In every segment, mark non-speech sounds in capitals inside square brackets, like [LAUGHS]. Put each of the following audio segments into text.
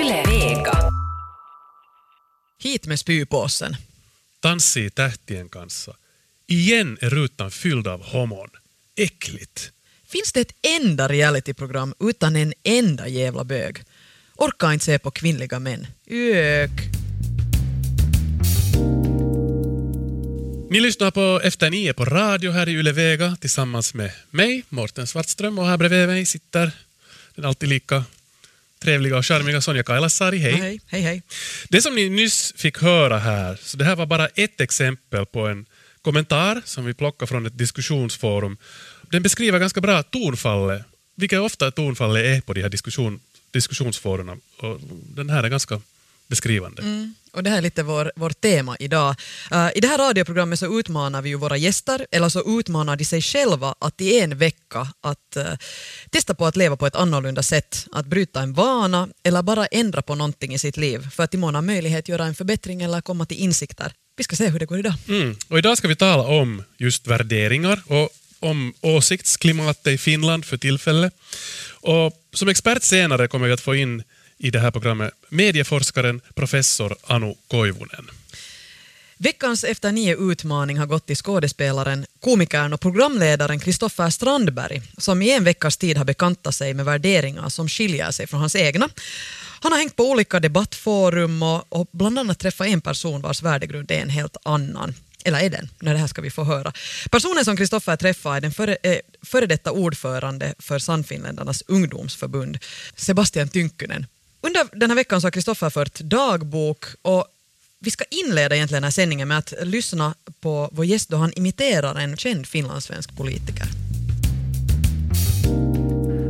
Yle Vega. Hit med spypåsen. Tanssii tähtien kanssa. Igen är rutan fylld av homon. Äckligt. Finns det ett enda realityprogram utan en enda jävla bög? Orkar inte se på kvinnliga män. Ök. Ni lyssnar på Efter nio på radio här i Yle Vega tillsammans med mig, Morten Svartström, och här bredvid mig sitter den alltid lika trevliga och charmiga Sonja Kailasari. Hej. Hej, hej, hej. Det som ni nyss fick höra här, så det här var bara ett exempel på en kommentar som vi plockar från ett diskussionsforum. Den beskriver ganska bra tonfallet, vilket ofta tonfallet är på de här diskussion, diskussionsforumen. Och den här är ganska beskrivande. Mm. Och det här är lite vår, vårt tema idag. Uh, I det här radioprogrammet så utmanar vi ju våra gäster, eller så utmanar de sig själva att i en vecka att uh, testa på att leva på ett annorlunda sätt, att bryta en vana eller bara ändra på någonting i sitt liv för att i mån av möjlighet göra en förbättring eller komma till insikter. Vi ska se hur det går idag. Mm. Och idag ska vi tala om just värderingar och om åsiktsklimatet i Finland för tillfället. Och som expert senare kommer vi att få in i det här programmet medieforskaren professor Anu Koivunen. Veckans Efter nio utmaning har gått till skådespelaren, komikern och programledaren Kristoffer Strandberg som i en veckas tid har bekantat sig med värderingar som skiljer sig från hans egna. Han har hängt på olika debattforum och, och bland annat träffat en person vars värdegrund är en helt annan. Eller är den? Nej, det här ska vi få höra. Personen som Kristoffer träffar är den före, eh, före detta ordförande för Sannfinländarnas ungdomsförbund, Sebastian Tynkkynen. Under den här veckan så har Kristoffer fört dagbok och vi ska inleda egentligen den här sändningen med att lyssna på vår gäst då han imiterar en känd finlandssvensk politiker.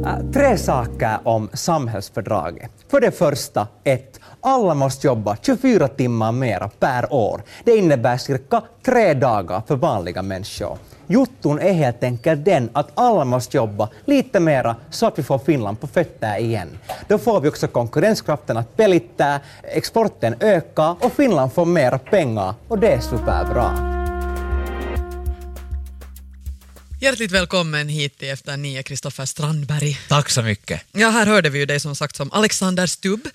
Äh, tre saker om samhällsfördraget. För det första, ett. Alla måste jobba 24 timmar mera per år. Det innebär cirka tre dagar för vanliga människor. Jutton är helt enkelt den att alla måste jobba lite mera så att vi får Finland på fötter igen. Då får vi också konkurrenskraften att pelittää, exporten ökar och Finland får mera pengar och det är superbra. Hjärtligt välkommen hit till Efter nio, Kristoffer Strandberg. Tack så mycket. Ja, här hörde vi ju dig som sagt som Alexander Stubb,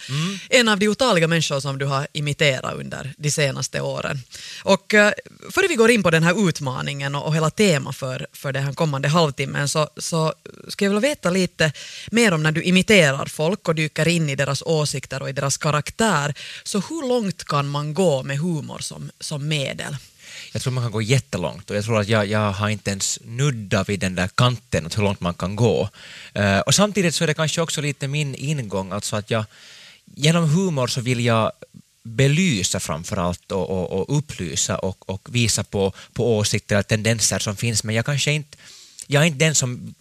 en av de otaliga människor som du har imiterat under de senaste åren. Och uh, före vi går in på den här utmaningen och, och hela temat för, för den här kommande halvtimmen så, så ska jag vilja veta lite mer om när du imiterar folk och dyker in i deras åsikter och i deras karaktär. Så hur långt kan man gå med humor som, som medel? Jag tror man kan gå jättelångt och jag tror att jag, jag har inte ens nuddat vid den där kanten, hur långt man kan gå. Uh, och samtidigt så är det kanske också lite min ingång, alltså att jag genom humor så vill jag belysa framförallt och, och, och upplysa och, och visa på, på åsikter och tendenser som finns, men jag kanske inte, jag är inte den som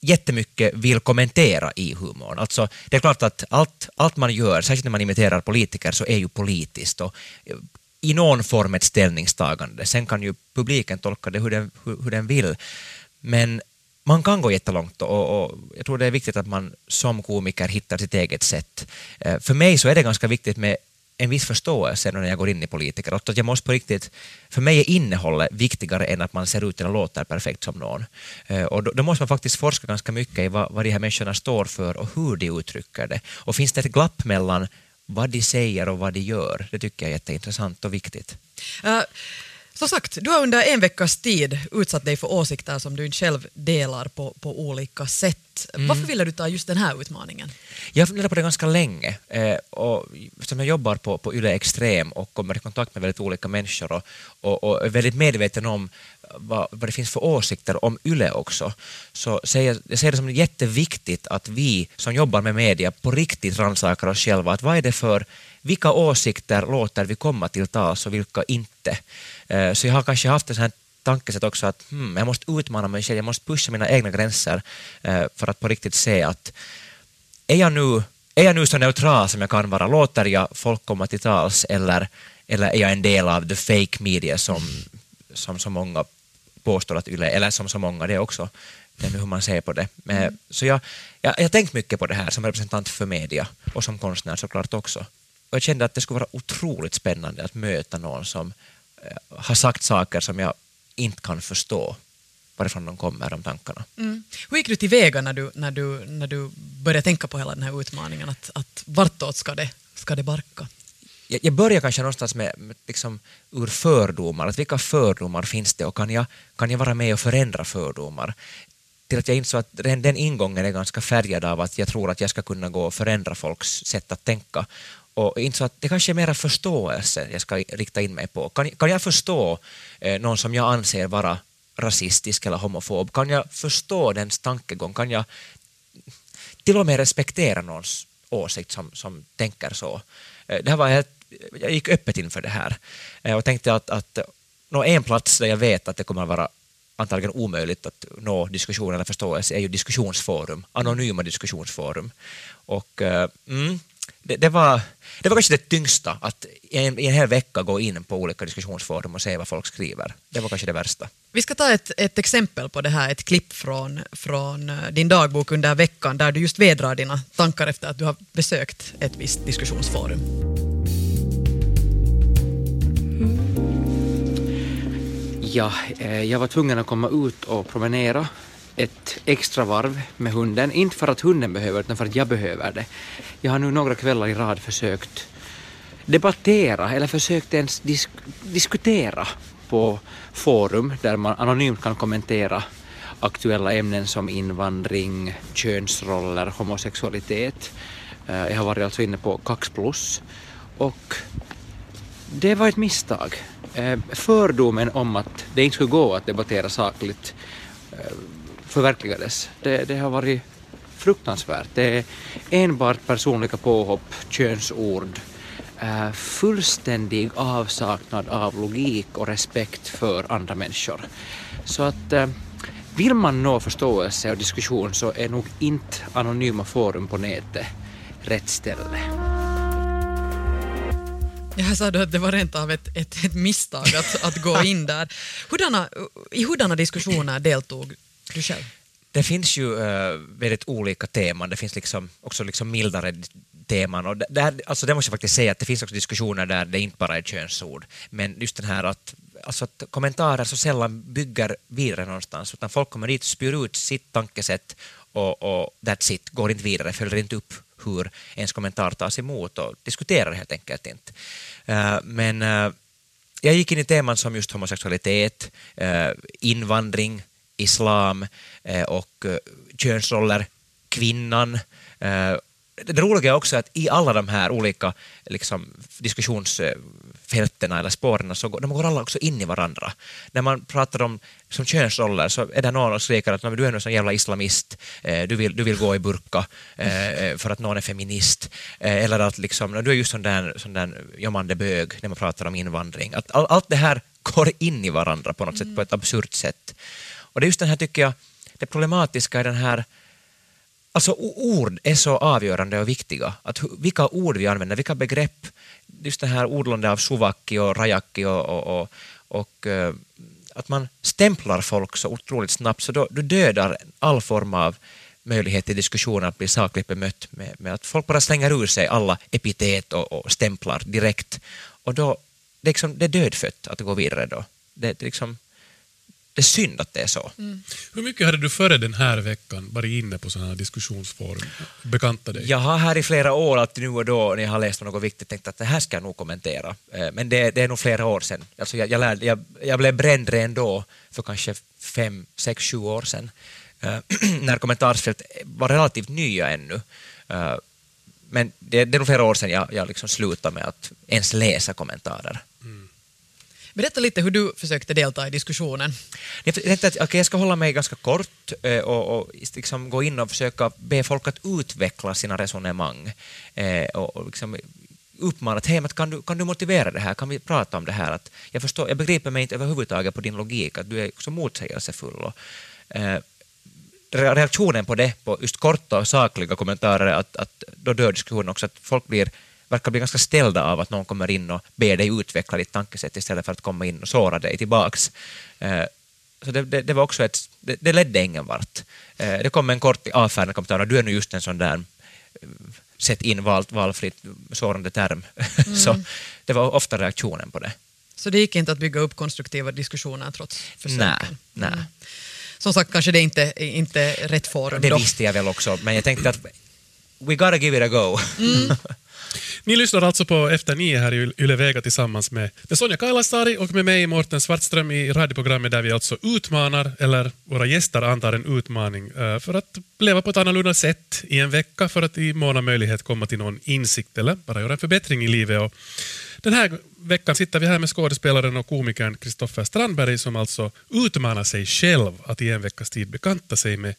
jättemycket vill kommentera i humorn. Alltså, det är klart att allt, allt man gör, särskilt när man imiterar politiker, så är ju politiskt och i någon form ett ställningstagande. Sen kan ju publiken tolka det hur den, hur, hur den vill. Men man kan gå jättelångt och, och jag tror det är viktigt att man som komiker hittar sitt eget sätt. Eh, för mig så är det ganska viktigt med en viss förståelse när jag går in i politiker. Att jag måste på riktigt, för mig är innehållet viktigare än att man ser ut eller låter perfekt som någon. Eh, och då, då måste man faktiskt forska ganska mycket i vad, vad de här människorna står för och hur de uttrycker det. Och finns det ett glapp mellan vad de säger och vad de gör, det tycker jag är jätteintressant och viktigt. Uh, som sagt, du har under en veckas tid utsatt dig för åsikter som du inte själv delar på, på olika sätt. Varför ville du ta just den här utmaningen? Jag har funderat på det ganska länge eh, och eftersom jag jobbar på, på Yle Extrem och kommer i kontakt med väldigt olika människor och, och, och är väldigt medveten om vad, vad det finns för åsikter om Yle också, så ser jag, jag ser det som jätteviktigt att vi som jobbar med media på riktigt rannsakar oss själva. Att vad är det för, vilka åsikter låter vi komma till tals och vilka inte? Eh, så jag har kanske haft en sån här tankesätt också att hmm, jag måste utmana mig själv, jag måste pusha mina egna gränser eh, för att på riktigt se att är jag nu, är jag nu så neutral som jag kan vara? Låter jag folk komma till tals eller, eller är jag en del av the fake media som, som så många påstår att Yle, eller som så många det också, det är nu hur man ser på det. Men, Så jag, jag, jag har tänkt mycket på det här som representant för media och som konstnär såklart också. Jag kände att det skulle vara otroligt spännande att möta någon som eh, har sagt saker som jag inte kan förstå varifrån de kommer, de tankarna. Mm. Hur gick du tillväga när du, när du, när du börja tänka på hela den här utmaningen, att, att vartåt ska det, ska det barka? jag, jag börjar kanske någonstans med, med liksom, ur fördomar, att vilka fördomar finns det och kan jag, kan jag vara med och förändra fördomar? Till att jag insåg att den, den ingången är ganska färgad av att jag tror att jag ska kunna gå och förändra folks sätt att tänka och insåg att det kanske är mera förståelse jag ska rikta in mig på. Kan, kan jag förstå eh, någon som jag anser vara rasistisk eller homofob? Kan jag förstå dens tankegång? Kan jag till och med respektera någons åsikt som, som tänker så? Eh, det här var helt jag gick öppet inför det här eh, och tänkte att, att nå en plats där jag vet att det kommer att vara antagligen omöjligt att nå diskussion eller förståelse är ju diskussionsforum, anonyma diskussionsforum. Och eh, mm, det, det, var, det var kanske det tyngsta, att i en, i en hel vecka gå in på olika diskussionsforum och se vad folk skriver. Det var kanske det värsta. Vi ska ta ett, ett exempel på det här, ett klipp från, från eh, din dagbok under veckan där du just vedrar dina tankar efter att du har besökt ett visst diskussionsforum. Ja, eh, jag var tvungen att komma ut och promenera ett extra varv med hunden. Inte för att hunden behöver utan för att jag behöver det. Jag har nu några kvällar i rad försökt debattera eller försökt ens disk diskutera på forum där man anonymt kan kommentera aktuella ämnen som invandring, könsroller, homosexualitet. Eh, jag har varit alltså inne på Kax plus och det var ett misstag. Eh, fördomen om att det inte skulle gå att debattera sakligt eh, förverkligades. Det, det har varit fruktansvärt. Det är enbart personliga påhopp, könsord, eh, fullständig avsaknad av logik och respekt för andra människor. Så att eh, vill man nå förståelse och diskussion så är nog inte anonyma forum på nätet rätt ställe. Jag sa du att det var rent av ett, ett, ett misstag att, att gå in där. Hurdana, I hurdana diskussioner deltog du själv? Det finns ju uh, väldigt olika teman. Det finns liksom också liksom mildare teman. Och där, alltså det måste jag faktiskt säga att det finns också diskussioner där det inte bara är könsord. Men just den här att, alltså att kommentarer så sällan bygger vidare någonstans, utan folk kommer dit spyr ut sitt tankesätt och, och that's it, går inte vidare, följer inte upp hur ens kommentar tas emot och diskuterar helt enkelt inte. Uh, men uh, jag gick in i teman som just homosexualitet, uh, invandring, islam eh, och eh, könsroller, kvinnan, eh, det roliga är också att i alla de här olika liksom, diskussionsfälten eller spåren så går, de går alla också in i varandra. När man pratar om som könsroller så är det någon som skriker att du är en sån jävla islamist, du vill, du vill gå i burka för att någon är feminist. Eller att liksom, du är just sån där, sån där jommande bög när man pratar om invandring. Att all, allt det här går in i varandra på något mm. sätt, på ett absurt sätt. Och det är just den här, tycker jag, det problematiska i den här Alltså ord är så avgörande och viktiga. Att vilka ord vi använder, vilka begrepp. Just det här ordlandet av suvaki och rajaki och, och, och, och eh, att man stämplar folk så otroligt snabbt så då, du dödar all form av möjlighet till diskussion att bli sakligt bemött med, med, att folk bara slänger ur sig alla epitet och, och stämplar direkt. Och då, det är, liksom, det är dödfött att gå vidare då. Det, det liksom, det är synd att det är så. Mm. Hur mycket hade du före den här veckan varit inne på sådana här diskussionsforum? Bekanta dig? Jag har här i flera år, alltid nu och då, när jag har läst något viktigt, tänkt att det här ska jag nog kommentera. Eh, men det, det är nog flera år sedan. Alltså jag, jag, lärde, jag, jag blev bränd redan då, för kanske fem, sex, sju år sedan, eh, [CLEARS THROAT] när kommentarsfält var relativt nya ännu. Eh, men det, det är nog flera år sedan jag, jag liksom slutade med att ens läsa kommentarer. Berätta lite hur du försökte delta i diskussionen. Jag, att, okay, jag ska hålla mig ganska kort eh, och, och liksom gå in och försöka be folk att utveckla sina resonemang eh, och, och liksom uppmana att hej, kan, du, kan du motivera det här, kan vi prata om det här? Att jag, förstår, jag begriper mig inte överhuvudtaget på din logik, att du är så motsägelsefull. Och, eh, reaktionen på det, på just korta och sakliga kommentarer, att, att då dör diskussionen också, att folk blir verkar bli ganska ställda av att någon kommer in och ber dig utveckla ditt tankesätt istället för att komma in och såra dig tillbaks. Eh, så det, det, det, var också ett, det, det ledde ingen vart. Eh, det kom en kort avfärdande kommentar, du är nu just en sån där eh, sätt in val, valfritt sårande term. [LAUGHS] Mm. så det var ofta reaktionen på det. Så det gick inte att bygga upp konstruktiva diskussioner trots försöken? Nej. nej. Mm. Som sagt, kanske det inte är inte rätt forum. Det då. visste jag väl också, men jag tänkte att we gotta give it a go. [LAUGHS] Ni lyssnar alltså på Efter nio här i Yle Vega tillsammans med, med Sonja Kailasari och med mig, Mårten Svartström, i radioprogrammet där vi alltså utmanar, eller våra gäster antar en utmaning, eh, för att leva på ett annorlunda sätt i en vecka för att i mån av möjlighet komma till någon insikt eller bara göra en förbättring i livet. Och den här veckan sitter vi här med skådespelaren och komikern Kristoffer Strandberg som alltså utmanar sig själv att i en veckas tid bekanta sig med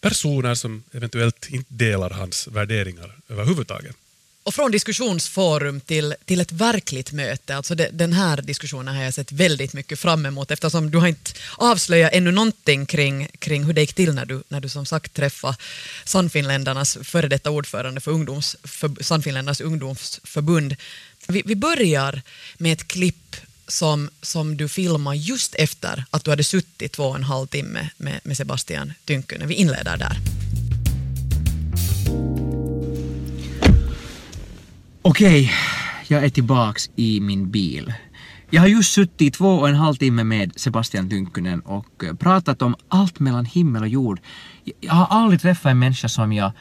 personer som eventuellt inte delar hans värderingar överhuvudtaget. Och från diskussionsforum till, till ett verkligt möte, alltså de, den här diskussionen har jag sett väldigt mycket fram emot eftersom du har inte avslöjat ännu någonting kring, kring hur det gick till när du, när du som sagt träffade Sannfinländarnas före detta ordförande för, ungdoms, för Sannfinländarnas ungdomsförbund. Vi, vi börjar med ett klipp som, som du filmade just efter att du hade suttit två och en halv timme med, med Sebastian Tynkynen. Vi inleder där. Okej, jag är tillbaks i min bil. Jag har just suttit i två och en halv timme med Sebastian Tynkynen och eh, pratat om allt mellan himmel och jord. Jag har aldrig träffat en människa som jag,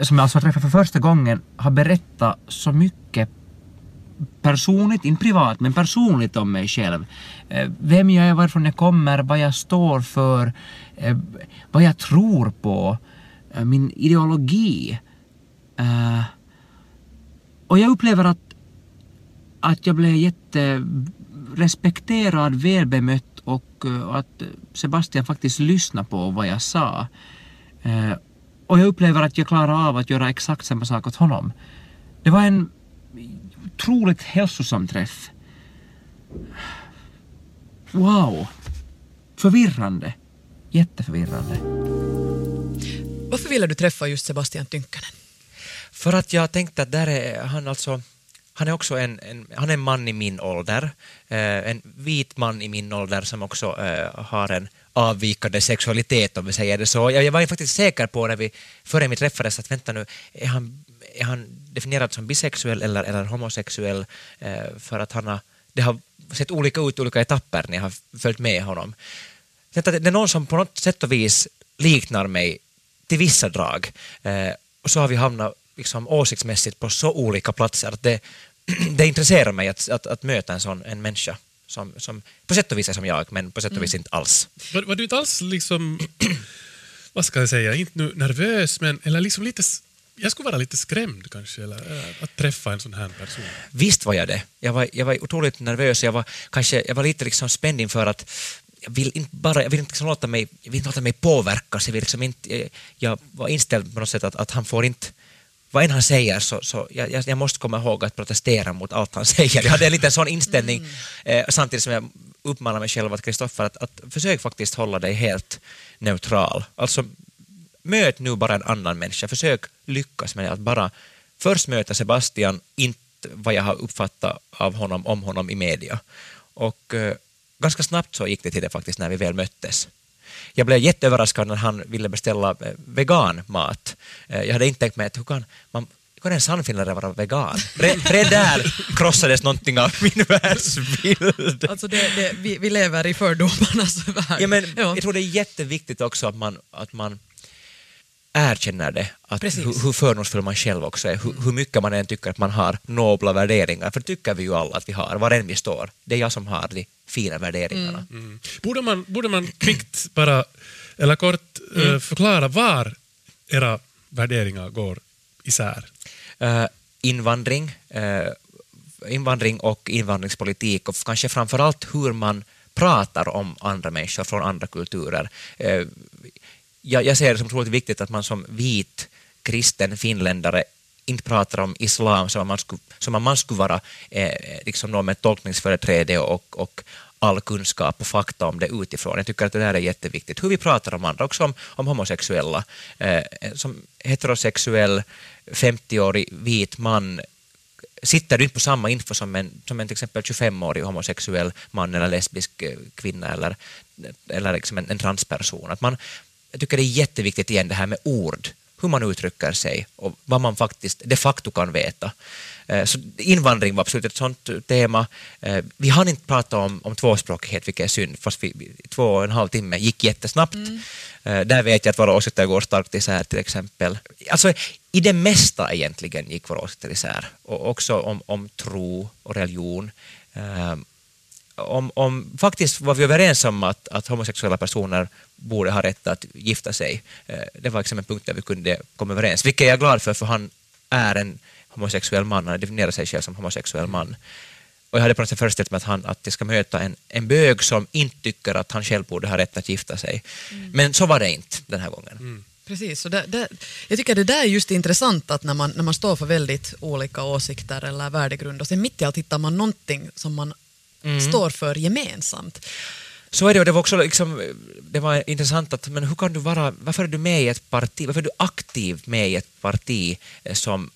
som jag alltså har träffat för första gången, har berättat så mycket personligt, inte privat, men personligt om mig själv. Eh, vem jag är, varifrån jag kommer, vad jag står för, eh, vad jag tror på, min ideologi. Och jag upplever att, att jag blev jätterespekterad, välbemött och och att Sebastian faktiskt lyssnade på vad jag sa. Eh, Och jag upplever att jag klarar av att göra exakt samma sak åt honom. Det var en otroligt hälsosam träff. Wow! Förvirrande. Jätteförvirrande. Varför ville du träffa just Sebastian Tynkönen? För att jag tänkte att där är han alltså han är också en, en, han är en man i min ålder, eh, en vit man i min ålder som också eh, har en avvikande sexualitet om vi säger det så. Jag, var faktiskt säker på när vi, före vi träffades att vänta nu, är han, är han definierad som bisexuell eller, eller homosexuell? Eh, för att han har, det har sett olika ut i olika etapper när jag har följt med honom. Det är någon som på något sätt och vis liknar mig till vissa drag. Och så har vi hamnat liksom åsiktsmässigt på så olika platser att det, [CLEARS THROAT] det intresserar mig att, att, att möta en sån en människa som, som på sätt och vis är som jag, men på sätt och vis inte alls. Var, var du inte alls liksom, [CLEARS THROAT] vad ska jag säga, inte nu nervös, men eller liksom lite, jag skulle vara lite skrämd kanske, eller äh, att träffa en sån här person. Visst var jag det. Jag var, jag var otroligt nervös. Jag var, kanske, jag var lite liksom spänd inför att jag vill inte bara, jag vill inte liksom låta mig, jag vill inte låta mig påverkas. Jag, vill liksom inte, jag, jag var inställd på något sätt att, att han får inte vad än han säger så, så jag, jag, måste komma ihåg att protestera mot allt han säger. Jag hade en liten sån inställning eh, samtidigt som jag uppmanar mig själv att Kristoffer att, att försök faktiskt hålla dig helt neutral. Alltså möt nu bara en annan människa. Försök lyckas med att bara först möta Sebastian, inte vad jag har uppfattat av honom, om honom i media. Och eh, ganska snabbt så gick det till det faktiskt när vi väl möttes. Jag blev jätteöverraskad när han ville beställa eh, veganmat. Eh, jag hade inte tänkt mig att hur kan, man, kan en sannfinländare vara vegan? Re- Redan där krossades någonting av min [LAUGHS] världsbild. Alltså det, det, vi, vi lever i fördomarnas värld. Ja, men Ja. Jag tror det är jätteviktigt också att man, att man erkänner det, att hur, hur fördomsfull man själv också är, hur, hur mycket man än tycker att man har nobla värderingar, för det tycker vi ju alla att vi har, var än vi står. Det är jag som har de fina värderingarna. Mm. Borde, man, borde man [CLEARS THROAT] kvickt bara, eller kort eh, förklara var era värderingar går isär? Eh, invandring, eh, invandring och invandringspolitik och kanske framförallt hur man pratar om andra människor från andra kulturer. Eh, jag, jag ser det som otroligt viktigt att man som vit kristen finländare inte pratar om islam som om man skulle, som om man skulle vara eh, liksom någon med tolkningsföreträde och, och all kunskap och fakta om det utifrån. Jag tycker att det där är jätteviktigt. Hur vi pratar om andra, också om, om homosexuella. Eh, eh som heterosexuell 50-årig vit man sitter du inte på samma info som en, som en till exempel 25-årig homosexuell man eller lesbisk eh, kvinna eller, eller liksom en, en transperson. Att man, jag tycker det är jätteviktigt igen det här med ord, hur man uttrycker sig och vad man faktiskt de facto kan veta. Eh, Så invandring var absolut ett sånt tema. Eh, Vi hann inte prata om, om tvåspråkighet, vilket är synd, fast vi, två och en halv timme gick jättesnabbt. Eh, Där vet jag att våra åsikter går starkt isär till exempel. Alltså, i det mesta egentligen gick våra åsikter isär. Och också om, om tro och religion. Om, om, faktiskt var vi överens om att, att homosexuella personer borde ha rätt att gifta sig. Eh, det var liksom en punkt där vi kunde komma överens, vilket jag är glad för, för han är en homosexuell man, han definierar sig själv som homosexuell man. Och jag hade på något sätt föreställt mig att, han, att jag ska möta en, en bög som inte tycker att han själv borde ha rätt att gifta sig. Mm. Men så var det inte den här gången. Mm. Precis, så det, det, jag tycker det där är just intressant att när man, när man står för väldigt olika åsikter eller värdegrund och sen mitt i allt hittar man någonting som man mm. står för gemensamt. Så är det och det var också liksom, det var intressant att men hur kan du vara, varför är du med i ett parti, varför är du aktiv med i ett parti eh, som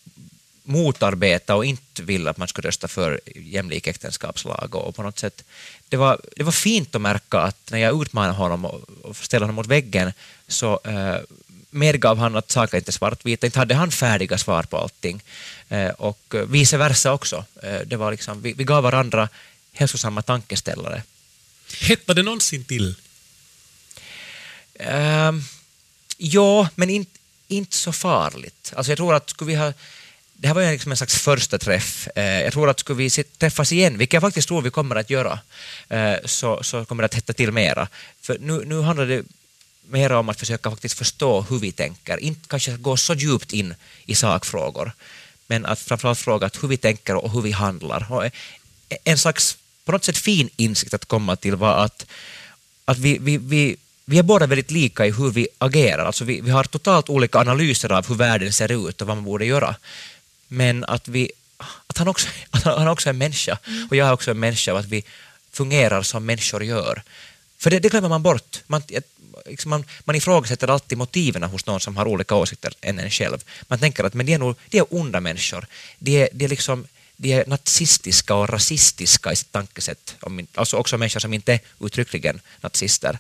motarbetar och inte vill att man ska rösta för jämlik äktenskapslag och på något sätt det var, det var fint att märka att när jag utmanade honom och ställde honom mot väggen så eh, medgav han att saker inte är svartvita, inte hade han färdiga svar på allting. Eh, och eh, vice versa också. Eh, det var liksom, vi, vi gav varandra hälsosamma tankeställare. Hettade det någonsin till? Uh, ja, men inte, inte så farligt. Alltså jag tror att skulle vi ha det här var ju liksom en slags första träff. Uh, jag tror att skulle vi träffas igen, vilket jag faktiskt tror vi kommer att göra, uh, så, så kommer det att hetta till mera. För nu, nu handlar det mer om att försöka faktiskt förstå hur vi tänker, inte kanske gå så djupt in i sakfrågor, men att framförallt fråga hur vi tänker och hur vi handlar. Eh, en slags på något sätt fin insikt att komma till var att, att vi, vi, vi, vi är båda väldigt lika i hur vi agerar. Alltså vi, vi har totalt olika analyser av hur världen ser ut och vad man borde göra. Men att, vi, att, han, också, [LAUGHS] att han också är en människa mm. och jag är också en människa och att vi fungerar som människor gör. För det, det glömmer man bort. Man, liksom man, man ifrågasätter alltid motiven hos någon som har olika åsikter än en själv. Man tänker att men de är, nog, de är onda människor. De är, de är liksom de är nazistiska och rasistiska i sitt tankesätt, alltså också människor som inte är uttryckligen nazister.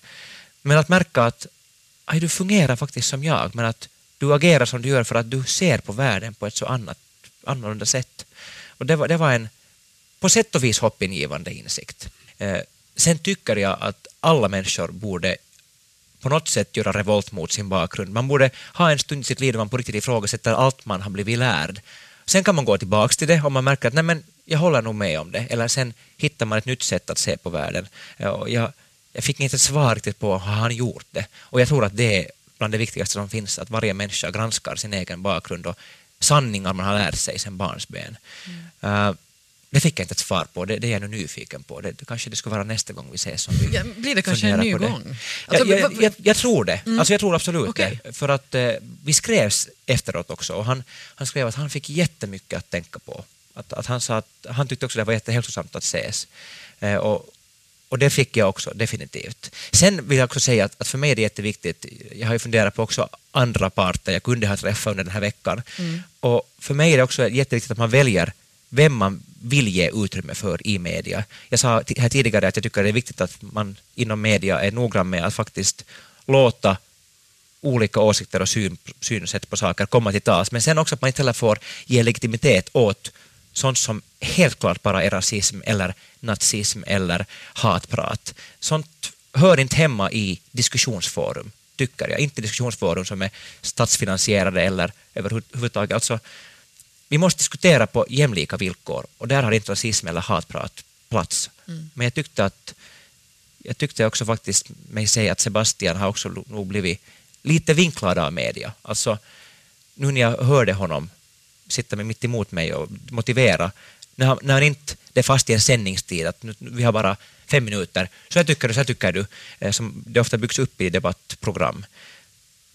Men att märka att aj, du fungerar faktiskt som jag, men att du agerar som du gör för att du ser på världen på ett så annat, annorlunda sätt. Och det var, det var en på sätt och vis hoppingivande insikt. Eh, sen tycker jag att alla människor borde på något sätt göra revolt mot sin bakgrund. Man borde ha en stund i sitt liv där man på riktigt ifrågasätter allt man har blivit lärd Sen kan man gå tillbaka till det om man märker att nej men jag håller nog med om det, eller sen hittar man ett nytt sätt att se på världen. Jag, jag fick inte ett svar riktigt på har han gjort det? Och jag tror att det är bland det viktigaste som finns, att varje människa granskar sin egen bakgrund och sanningar man har lärt sig sedan barnsben. Mm. Uh, det fick jag inte ett svar på, det, det är jag nu nyfiken på. Det, kanske det ska vara nästa gång vi ses. Som vi ja, blir det kanske en ny gång? Alltså, jag, jag, jag, jag, tror det. Mm. Alltså, jag tror absolut okay. det. För att eh, vi skrevs efteråt också och han, han skrev att han fick jättemycket att tänka på. Att, att han sa att han tyckte också det var jättehälsosamt att ses. Eh, och, och det fick jag också, definitivt. Sen vill jag också säga att, att, för mig är det jätteviktigt, jag har ju funderat på också andra parter jag kunde ha träffat under den här veckan. Mm. Och för mig är det också jätteviktigt att man väljer vem man vill ge utrymme för i media. Jag sa här tidigare att jag tycker det är viktigt att man inom media är noggrann med att faktiskt låta olika åsikter och syn, synsätt på saker komma till tals, men sen också att man inte heller får ge legitimitet åt sånt som helt klart bara är rasism eller nazism eller hatprat. Sånt hör inte hemma i diskussionsforum, tycker jag. Inte diskussionsforum som är statsfinansierade eller överhuvudtaget. Alltså, vi måste diskutera på jämlika villkor och där har inte rasism eller hatprat plats. Mm. Men jag tyckte att jag tyckte också faktiskt mig säga att Sebastian har också nog blivit lite vinklad av media. Alltså, nu när jag hörde honom sitta mitt emot mig och motivera, när han, när han inte, det är fast i en sändningstid, att nu, vi har bara fem minuter, så jag tycker du, så här tycker du, eh, som det ofta byggs upp i debattprogram.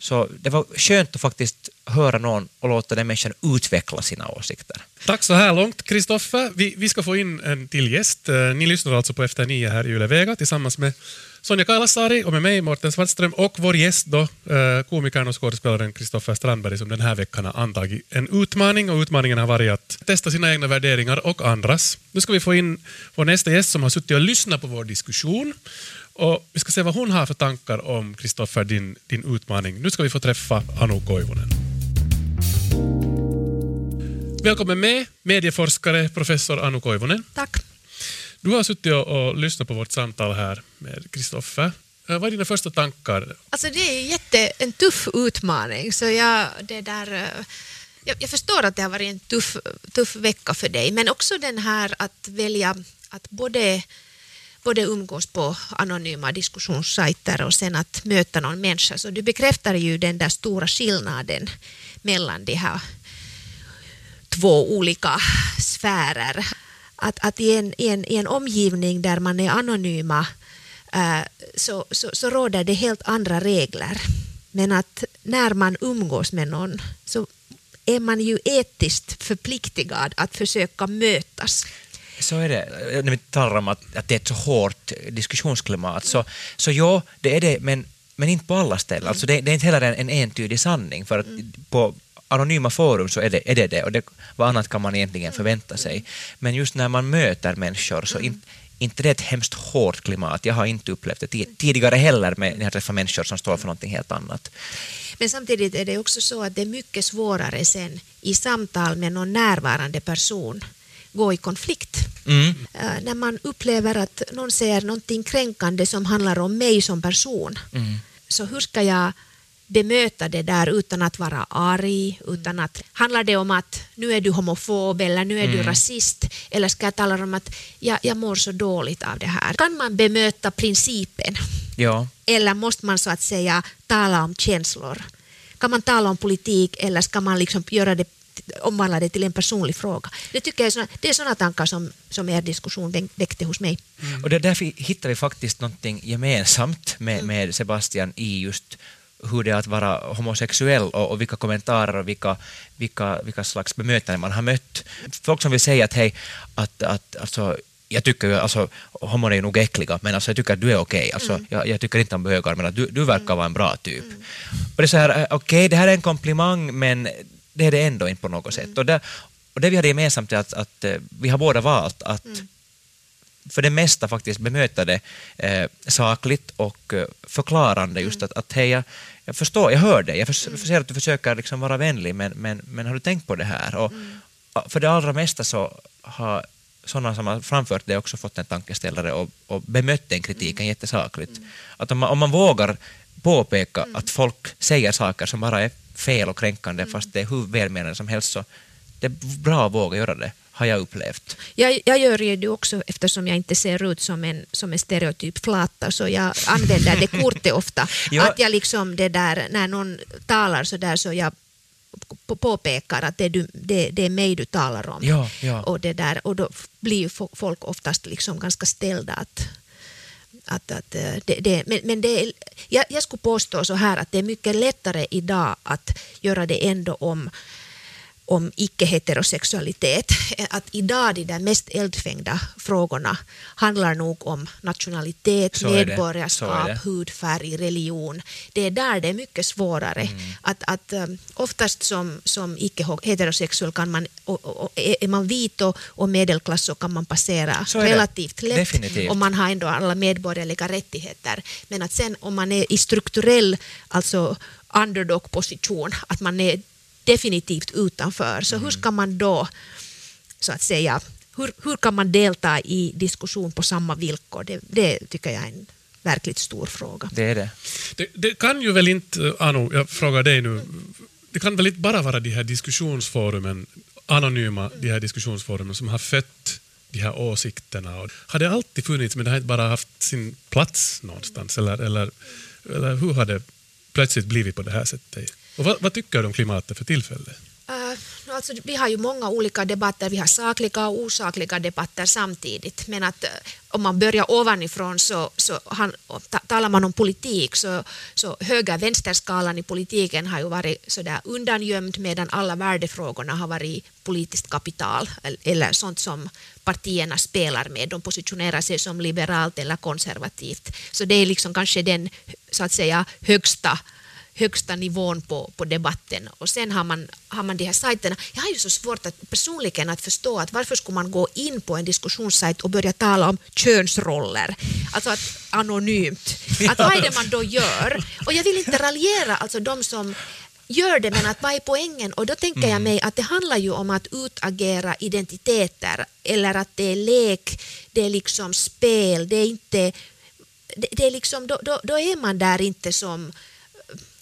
Så det var skönt att faktiskt höra någon och låta den människan utveckla sina åsikter. Tack så här långt, Kristoffer. Vi, vi ska få in en till gäst. Eh, ni lyssnar alltså på Efter nio här i Yle Vega tillsammans med Sonja Kailasari och med mig, Mårten Svartström, och vår gäst då, eh, komikern och skådespelaren Kristoffer Strandberg, som den här veckan har antagit en utmaning, och utmaningen har varit att testa sina egna värderingar och andras. Nu ska vi få in vår nästa gäst som har suttit och lyssnat på vår diskussion och vi ska se vad hon har för tankar om Kristoffer, din, din utmaning. Nu ska vi få träffa Anu Koivunen. Välkommen med, medieforskare, professor Anu Koivunen. Tack. Du har suttit och, och lyssnat på vårt samtal här med Kristoffer. Eh, vad är dina första tankar? Alltså det är jätte, en tuff utmaning, så jag, det där, eh, jag, jag förstår att det har varit en tuff, tuff vecka för dig, men också den här att välja att både både umgås på anonyma diskussionssajter och sen att möta någon människa. Så du bekräftar ju den där stora skillnaden mellan de här två olika sfärer. Att, att i, en, i, en, i en omgivning där man är anonyma äh, så, så, så råder det helt andra regler. Men att när man umgås med någon så är man ju etiskt förpliktigad att försöka mötas. Så är det. När vi talar om att, att det är ett så hårt diskussionsklimat, så, så ja, det är det, men, men inte på alla ställen. Alltså det, det är inte heller en, en entydig sanning, för att på anonyma forum så är det, är det det, och det, vad annat kan man egentligen förvänta sig. Men just när man möter människor så in, inte det är ett hemskt hårt klimat. Jag har inte upplevt det tidigare heller med, när jag träffar människor som står för någonting helt annat. Men samtidigt är det också så att det är mycket svårare sen i samtal med någon närvarande person gå i konflikt. Mm. Uh, när man upplever att någon säger någonting kränkande som handlar om mig som person, Mm. så hur ska jag bemöta det där utan att vara arg? Utan att, handlar det om att nu är du homofob eller nu är du rasist? Eller ska jag tala om att jag, jag mår så dåligt av det här? Kan man bemöta principen? Ja. Eller måste man så att säga tala om känslor? Kan man tala om politik eller ska man liksom göra det omvandla det till en personlig fråga. Det, tycker jag det är sådana tankar som, som er diskussion väck- väckte hos mig. Och det, därför hittar vi faktiskt någonting gemensamt med, med Sebastian i just hur det är att vara homosexuell och, och vilka kommentarer och vilka, vilka, vilka slags bemötanden man har mött. Folk som vill säga att hej, att, att alltså, jag tycker ju, alltså, homor är ju nog äckliga, men alltså, jag tycker att du är okej. Alltså, jag, jag tycker inte om bögar, men att du, du verkar vara en bra typ. Och det är så här, eh, okej, det här är en komplimang, men det är det ändå inte på något sätt. Och det, och det vi hade gemensamt är att, att eh, vi har båda valt att för det mesta faktiskt bemöta det eh, sakligt och eh, förklarande. Just att, att hej, jag, jag förstår, jag hör dig, jag förs- jag ser att du försöker liksom vara vänlig, men, men, men har du tänkt på det här? Och, ja, För det allra mesta så har sådana som har framfört det också fått en tankeställare och, och bemött den kritiken jättesakligt. Att om man, om man vågar påpeka att folk säger saker som bara är fel och kränkande fast det är hur välmenande som helst så det är bra att våga göra det, har jag upplevt. Jag, jag gör ju det också eftersom jag inte ser ut som en, som en stereotyp flata så jag använder det kortet ofta. [LAUGHS] Ja. Att jag liksom det där, när någon talar så där så jag på- påpekar att det är, du, det, det är mig du talar om. Ja, ja. Och, det där, och då blir folk oftast liksom ganska ställda att att, att, eh, det, det, men men det är, jag, jag skulle påstå så här att det är mycket lättare idag att göra det ändå om om icke-heterosexualitet. Att idag de där mest eldfängda frågorna handlar nog om nationalitet, Så medborgarskap, hudfärg, religion. Det är där det är mycket svårare. Mm. Att, att um, oftast som, som icke-heterosexuell kan man, och, och, är man vit och, och medelklass så kan man passera relativt lätt Definitivt. och man har ändå alla medborgerliga rättigheter. Men att sen om man är i strukturell alltså underdog-position, att man är definitivt utanför, så hur ska man då så att säga, hur, hur kan man delta i diskussion på samma villkor? Det, det tycker jag är en verkligt stor fråga. Det är det. Det, det kan ju väl inte, Anu, jag frågar dig nu, det kan väl inte bara vara de här diskussionsforumen, anonyma de här diskussionsforumen som har fött de här åsikterna. Har det alltid funnits men det har inte bara haft sin plats någonstans? Eller, eller, eller hur har det plötsligt blivit på det här sättet? Och vad, vad tycker du om klimatet för tillfället? Uh, alltså, vi har ju många olika debatter, vi har sakliga och osakliga debatter samtidigt. Men att uh, om man börjar ovanifrån så, så han, ta, talar man om politik så, så höger-vänsterskalan i politiken har ju varit sådär undangömd medan alla värdefrågorna har varit politiskt kapital eller, eller sånt som partierna spelar med. De positionerar sig som liberalt eller konservativt. Så det är liksom kanske den så att säga högsta högsta nivån på, på debatten. Och sen har man, har man de här sajterna. Jag har ju så svårt att personligen att förstå att varför skulle man gå in på en diskussionssajt och börja tala om könsroller, alltså att anonymt. Att vad är det man då gör? Och jag vill inte raljera alltså de som gör det, men att vad är poängen? Och då tänker jag mig att det handlar ju om att utagera identiteter eller att det är lek, det är liksom spel, det är inte det, det är liksom, då, då, då är man där inte som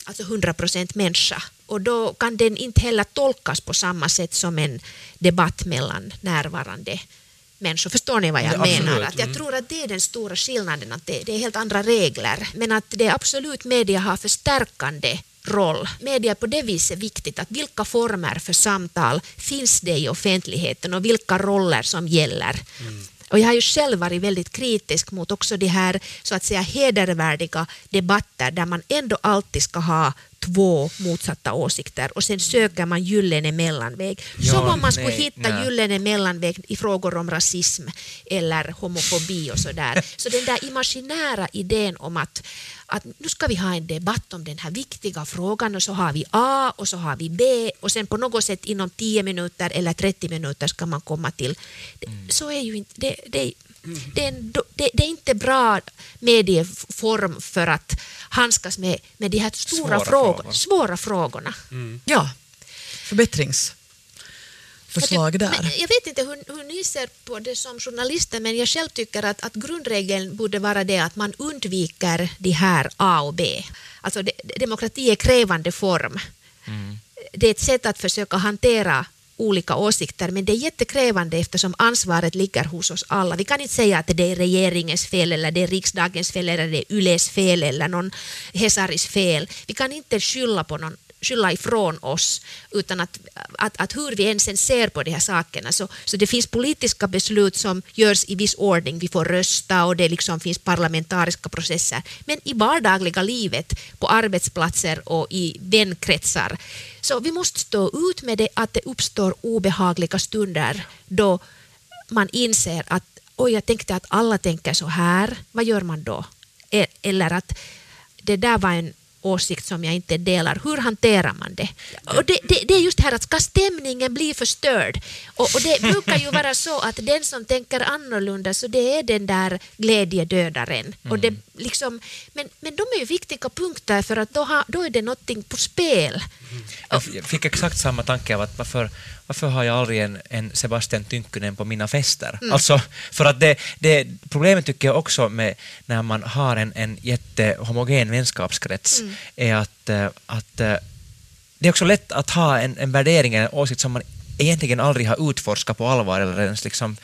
alltså 100% människa och då kan den inte heller tolkas på samma sätt som en debatt mellan närvarande människor. Förstår ni vad jag Ja, menar? Att jag tror att det är den stora skillnaden, att det, det är helt andra regler. Men att det absolut media har förstärkande roll. Media är på det viset viktigt att vilka former för samtal finns det i offentligheten och vilka roller som gäller. Och jag har ju själv varit väldigt kritisk mot också de här så att säga hedervärdiga debatter där man ändå alltid ska ha två motsatta åsikter och sen söker man gyllene mellanväg. Ja, Som om man skulle nej, hitta nej. gyllene mellanväg i frågor om rasism eller homofobi och sådär. Så den där imaginära idén om att, att nu ska vi ha en debatt om den här viktiga frågan och så har vi A och så har vi B och sen på något sätt inom 10 minuter eller 30 minuter ska man komma till. Det- Så är ju inte, det, det, det, är en, det, det är inte bra medieform för att handskas med, med de här stora Svåra frågor, frågor. svåra frågorna. Ja, förbättringsförslag där. Men jag vet inte hur, hur ni ser på det som journalister, men jag själv tycker att, att grundregeln borde vara det att man undviker de här A och B. Alltså de, demokrati är krävande form. Det är ett sätt att försöka hantera olika åsikter, men det är jättekrävande eftersom ansvaret ligger hos oss alla. Vi kan inte säga att det är regeringens fel, eller det är riksdagens fel, eller det är Yles fel, eller någon Hesaris fel. Vi kan inte skylla på någon skylla ifrån oss, utan att, att, att hur vi än sen ser på de här sakerna. Så, så det finns politiska beslut som görs i viss ordning, vi får rösta och det liksom finns parlamentariska processer. Men i vardagliga livet, på arbetsplatser och i vänkretsar, så vi måste stå ut med det att det uppstår obehagliga stunder då man inser att oj, jag tänkte att alla tänker så här, vad gör man då? E- eller att det där var en åsikt som jag inte delar. Hur hanterar man det? Och det, det, det är just det här att ska stämningen bli förstörd? Och, och det brukar ju vara så att den som tänker annorlunda så det är den där glädjedödaren. Och det liksom, men, men de är ju viktiga punkter för att då, har, då är det någonting på spel. F- jag fick exakt samma tanke av att varför, varför har jag aldrig en, en Sebastian Tynkkynen på mina fester? Alltså, för att det, det, problemet tycker jag också med när man har en, en jättehomogen vänskapskrets är att, eh, att eh, det är också lätt att ha en, en värdering en åsikt som man egentligen aldrig har utforskat på allvar eller ens liksom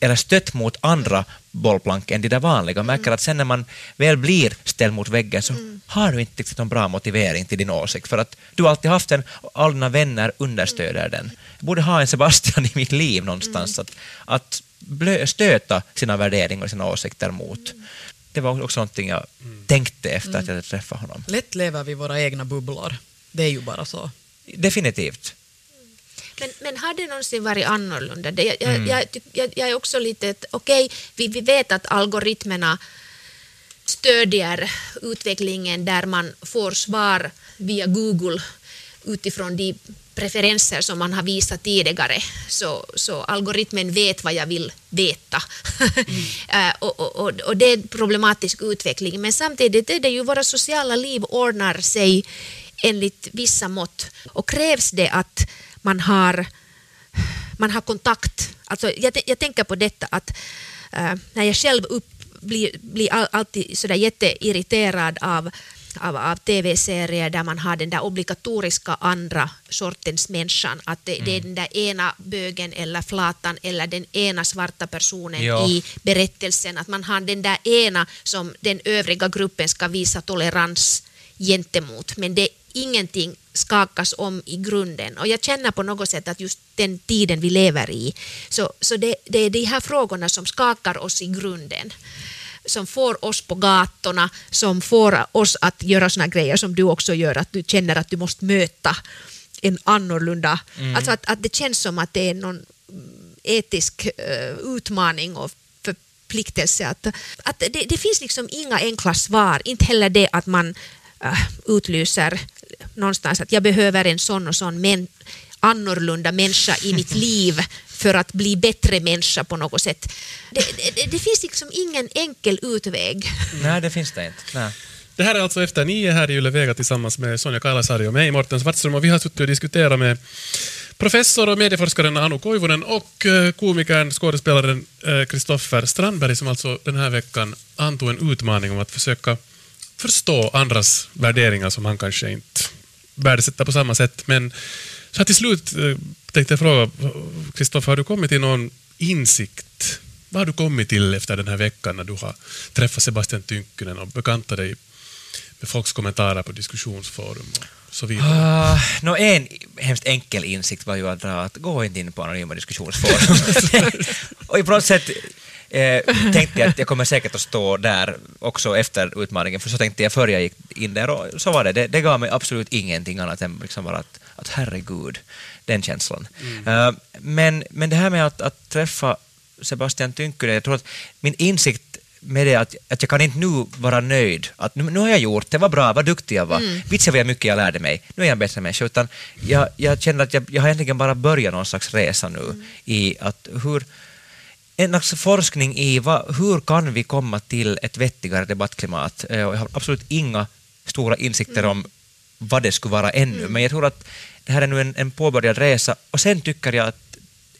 eller stött mot andra bollplank än de där vanliga och märker att sen när man väl blir ställd mot väggen så har du inte riktigt någon bra motivering till din åsikt för att du har alltid haft den och alla dina vänner understöder den. Jag borde ha en Sebastian i mitt liv någonstans att, att blö, stöta sina värderingar och sina åsikter mot. Det var också någonting jag tänkte efter att jag träffat honom. Lätt lever vi våra egna bubblor. Det är ju bara så. Definitivt. Men, men har det någonsin varit annorlunda? Det, jag, jag, jag, jag, jag är också lite... att, Okej, vi, vi vet att algoritmerna stödjer utvecklingen där man får svar via Google utifrån de preferenser som man har visat tidigare. Så, så algoritmen vet vad jag vill veta. [LAUGHS] Eh, och, och, och, och det är en problematisk utveckling. Men samtidigt är det ju våra sociala liv ordnar sig enligt vissa mått. Och krävs det att man har man har kontakt. Alltså, jag, jag tänker på detta att eh, när jag själv upp, blir, blir all, alltid sådär jätteirriterad av, av, av tv-serier där man har den där obligatoriska andra sortens människan. Att det, det är den där ena bögen eller flatan eller den ena svarta personen Ja. i berättelsen. Att man har den där ena som den övriga gruppen ska visa tolerans gentemot. Men det ingenting skakas om i grunden. Och jag känner på något sätt att just den tiden vi lever i, så, så det, det är de här frågorna som skakar oss i grunden som får oss på gatorna, som får oss att göra såna grejer som du också gör, att du känner att du måste möta en annorlunda... Alltså att, att det känns som att det är någon mm, etisk eh, utmaning och förpliktelse. Att, att det, det finns liksom inga enkla svar, inte heller det att man äh, utlyser någonstans att jag behöver en sån och sån men, annorlunda människa i mitt [LAUGHS] liv för att bli bättre människa på något sätt. Det, det, det finns liksom ingen enkel utväg. Nej, det finns det inte. Nej. Det här är alltså Efter nio här i Yle Vega tillsammans med Sonja Kailasari och mig, Morten Svartström. Och vi har suttit och diskuterat med professor och medieforskaren Anu Koivunen och eh, komikern, skådespelaren Kristoffer Strandberg som alltså den här veckan antog en utmaning om att försöka förstå andras värderingar som han kanske inte värdesätta på samma sätt. Men så till slut eh, tänkte jag fråga, Kristoffer, har du kommit till någon insikt? Vad har du kommit till efter den här veckan när du har träffat Sebastian Tynkkynen och bekantat dig med folks kommentarer på diskussionsforum och så vidare? Uh, no, en hemskt enkel insikt var ju att, att gå inte in på anonyma diskussionsforum. [LAUGHS] [LAUGHS] och på något sätt eh, tänkte jag att jag kommer säkert att stå där också efter utmaningen, för så tänkte jag före jag gick in där och så var det. Det, det gav mig absolut ingenting annat än liksom bara att, att herregud, den känslan. Mm. Uh, men, men det här med att, att träffa Sebastian Tynkkynen, jag tror att min insikt med det att, att jag kan inte nu vara nöjd. Att nu, nu har jag gjort det, var bra, vad duktig jag var. Mm. Vitsen vad mycket jag lärde mig. Nu är jag en bättre människa. Utan jag, jag känner att jag, jag har egentligen bara börjat någon slags resa nu mm. i att hur en slags forskning i vad, hur kan vi komma till ett vettigare debattklimat. Eh, jag har absolut inga stora insikter mm. om vad det skulle vara ännu, mm. men jag tror att det här är nu en, en påbörjad resa och sen tycker jag att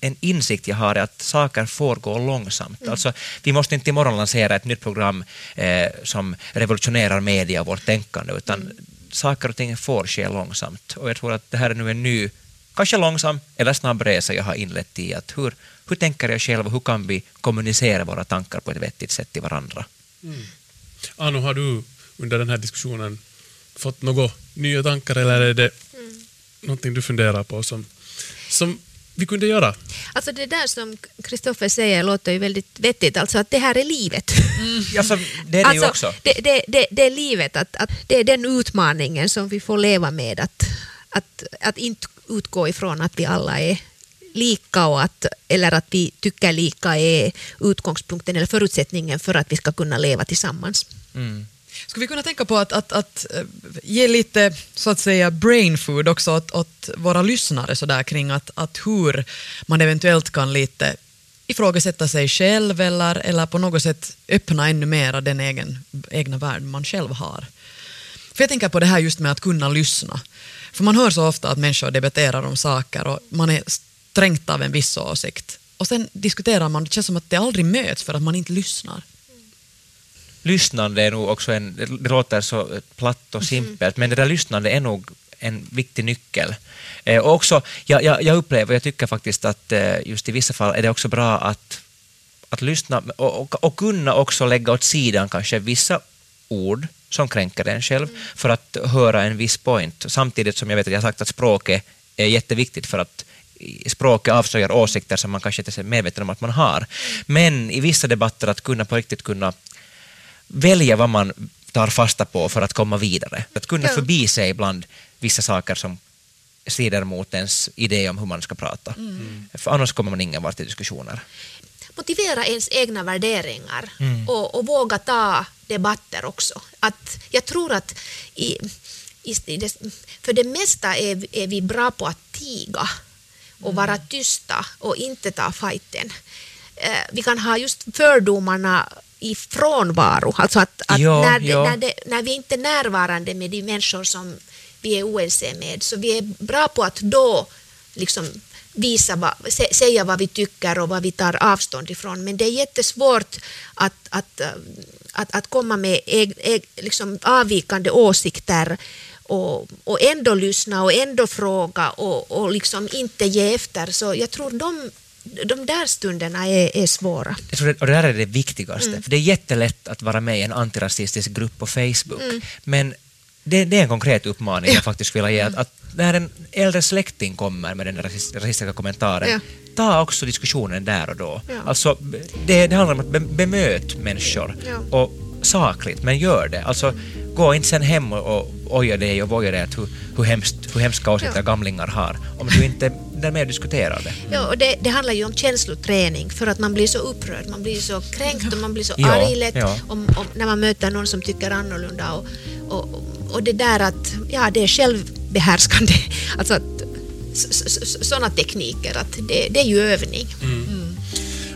en insikt jag har är att saker får gå långsamt. Mm. Alltså, vi måste inte imorgon lansera ett nytt program eh, som revolutionerar media och vårt tänkande, utan mm. saker och ting får ske långsamt. Och jag tror att det här är nu en ny, kanske långsam eller snabb resa jag har inlett i att hur, hur tänker jag själv och hur kan vi kommunicera våra tankar på ett vettigt sätt till varandra? Mm. Anu, har du under den här diskussionen fått några nya tankar eller är det mm. någonting du funderar på som, som vi kunde göra? Alltså det där som Kristoffer säger låter ju väldigt vettigt, alltså att det här är livet. Mm. Alltså, det är det alltså, ju också. Det, det, det, det, är livet, att, att det är den utmaningen som vi får leva med, att, att, att inte utgå ifrån att vi alla är lika och att, eller att vi tycker lika är utgångspunkten eller förutsättningen för att vi ska kunna leva tillsammans. Mm. Skulle vi kunna tänka på att, att, att eh, ge lite så att säga brain food också åt, åt våra lyssnare så där kring att, att hur man eventuellt kan lite ifrågasätta sig själv eller, eller på något sätt öppna ännu mer den egen, egna värld man själv har. För jag tänker på det här just med att kunna lyssna. För man hör så ofta att människor debatterar om saker och man är strängt av en viss åsikt. Och sen diskuterar man, det känns som att det aldrig möts för att man inte lyssnar lyssnande är nog också en, det låter så platt och simpelt, mm. men det där lyssnande är nog en viktig nyckel. Eh, och också, jag, jag, jag upplever, jag tycker faktiskt att eh, just i vissa fall är det också bra att, att lyssna och, och, och kunna också lägga åt sidan kanske vissa ord som kränker en själv för att höra en viss point. Samtidigt som jag vet att jag sagt att språket är jätteviktigt för att språket avslöjar åsikter som man kanske inte är medveten om att man har. Men i vissa debatter att kunna på riktigt kunna välja vad man tar fasta på för att komma vidare. Att kunna förbi sig ibland vissa saker som strider mot ens idé om hur man ska prata. Mm. För annars kommer man ingen vart i diskussioner. Motivera ens egna värderingar mm. och, och, våga ta debatter också. Att jag tror att i, i, för det mesta är, är vi bra på att tiga och mm. vara tysta och inte ta fighten. Eh, vi kan ha just fördomarna i frånvaro, alltså att, att ja, när, det, ja. när, det, när, vi inte är närvarande med de människor som vi är oense med, så vi är bra på att då liksom visa vad, säga vad vi tycker och vad vi tar avstånd ifrån, men det är jättesvårt att, att, att, att komma med eg, eg, liksom avvikande åsikter och, och ändå lyssna och ändå fråga och, och liksom inte ge efter. Så jag tror de de där stunderna är, är svåra. Jag tror det, och det där är det viktigaste. Mm. För det är jättelätt att vara med i en antirasistisk grupp på Facebook, mm. men det, det, är en konkret uppmaning jag faktiskt vill ge. Att, att när en äldre släkting kommer med den rasistiska kommentaren, ja. ta också diskussionen där och då. Ja. Alltså, det, det handlar om att be, bemöta människor ja. och sakligt, men gör det. Alltså, gå inte sen hem och, och oja dig och voja dig att hur, hur, hemskt, hur hemska åsikter ja. gamlingar har, om du inte är med och diskuterar det. Ja, och det, det, handlar ju om känsloträning för att man blir så upprörd, man blir så kränkt och man blir så ja, arg lätt ja. om, om, när man möter någon som tycker annorlunda. Och, och, och det där att, ja, det är självbehärskande, [LAUGHS] alltså att sådana tekniker, att det, det är ju övning. Mm. Mm.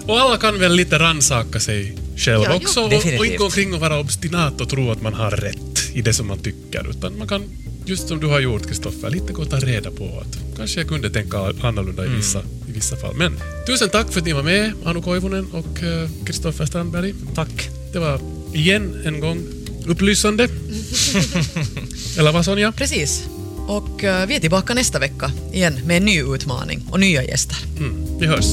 Och alla kan väl lite ransaka sig själv ja, också och, och inte gå omkring och vara obstinat och tro att man har rätt i det som man tycker, utan man kan just som du har gjort Kristoffer, lite gå och ta reda på att kanske jag kunde tänka annorlunda i mm. vissa, mm. i vissa fall. Men tusen tack för att ni var med, Anu Koivunen och eh, Kristoffer uh, Strandberg. Tack. Det var igen en gång upplysande. [LAUGHS] Eller vad Sonja? Precis. Och eh, vi är tillbaka nästa vecka igen med en ny utmaning och nya gäster. Mm, vi hörs.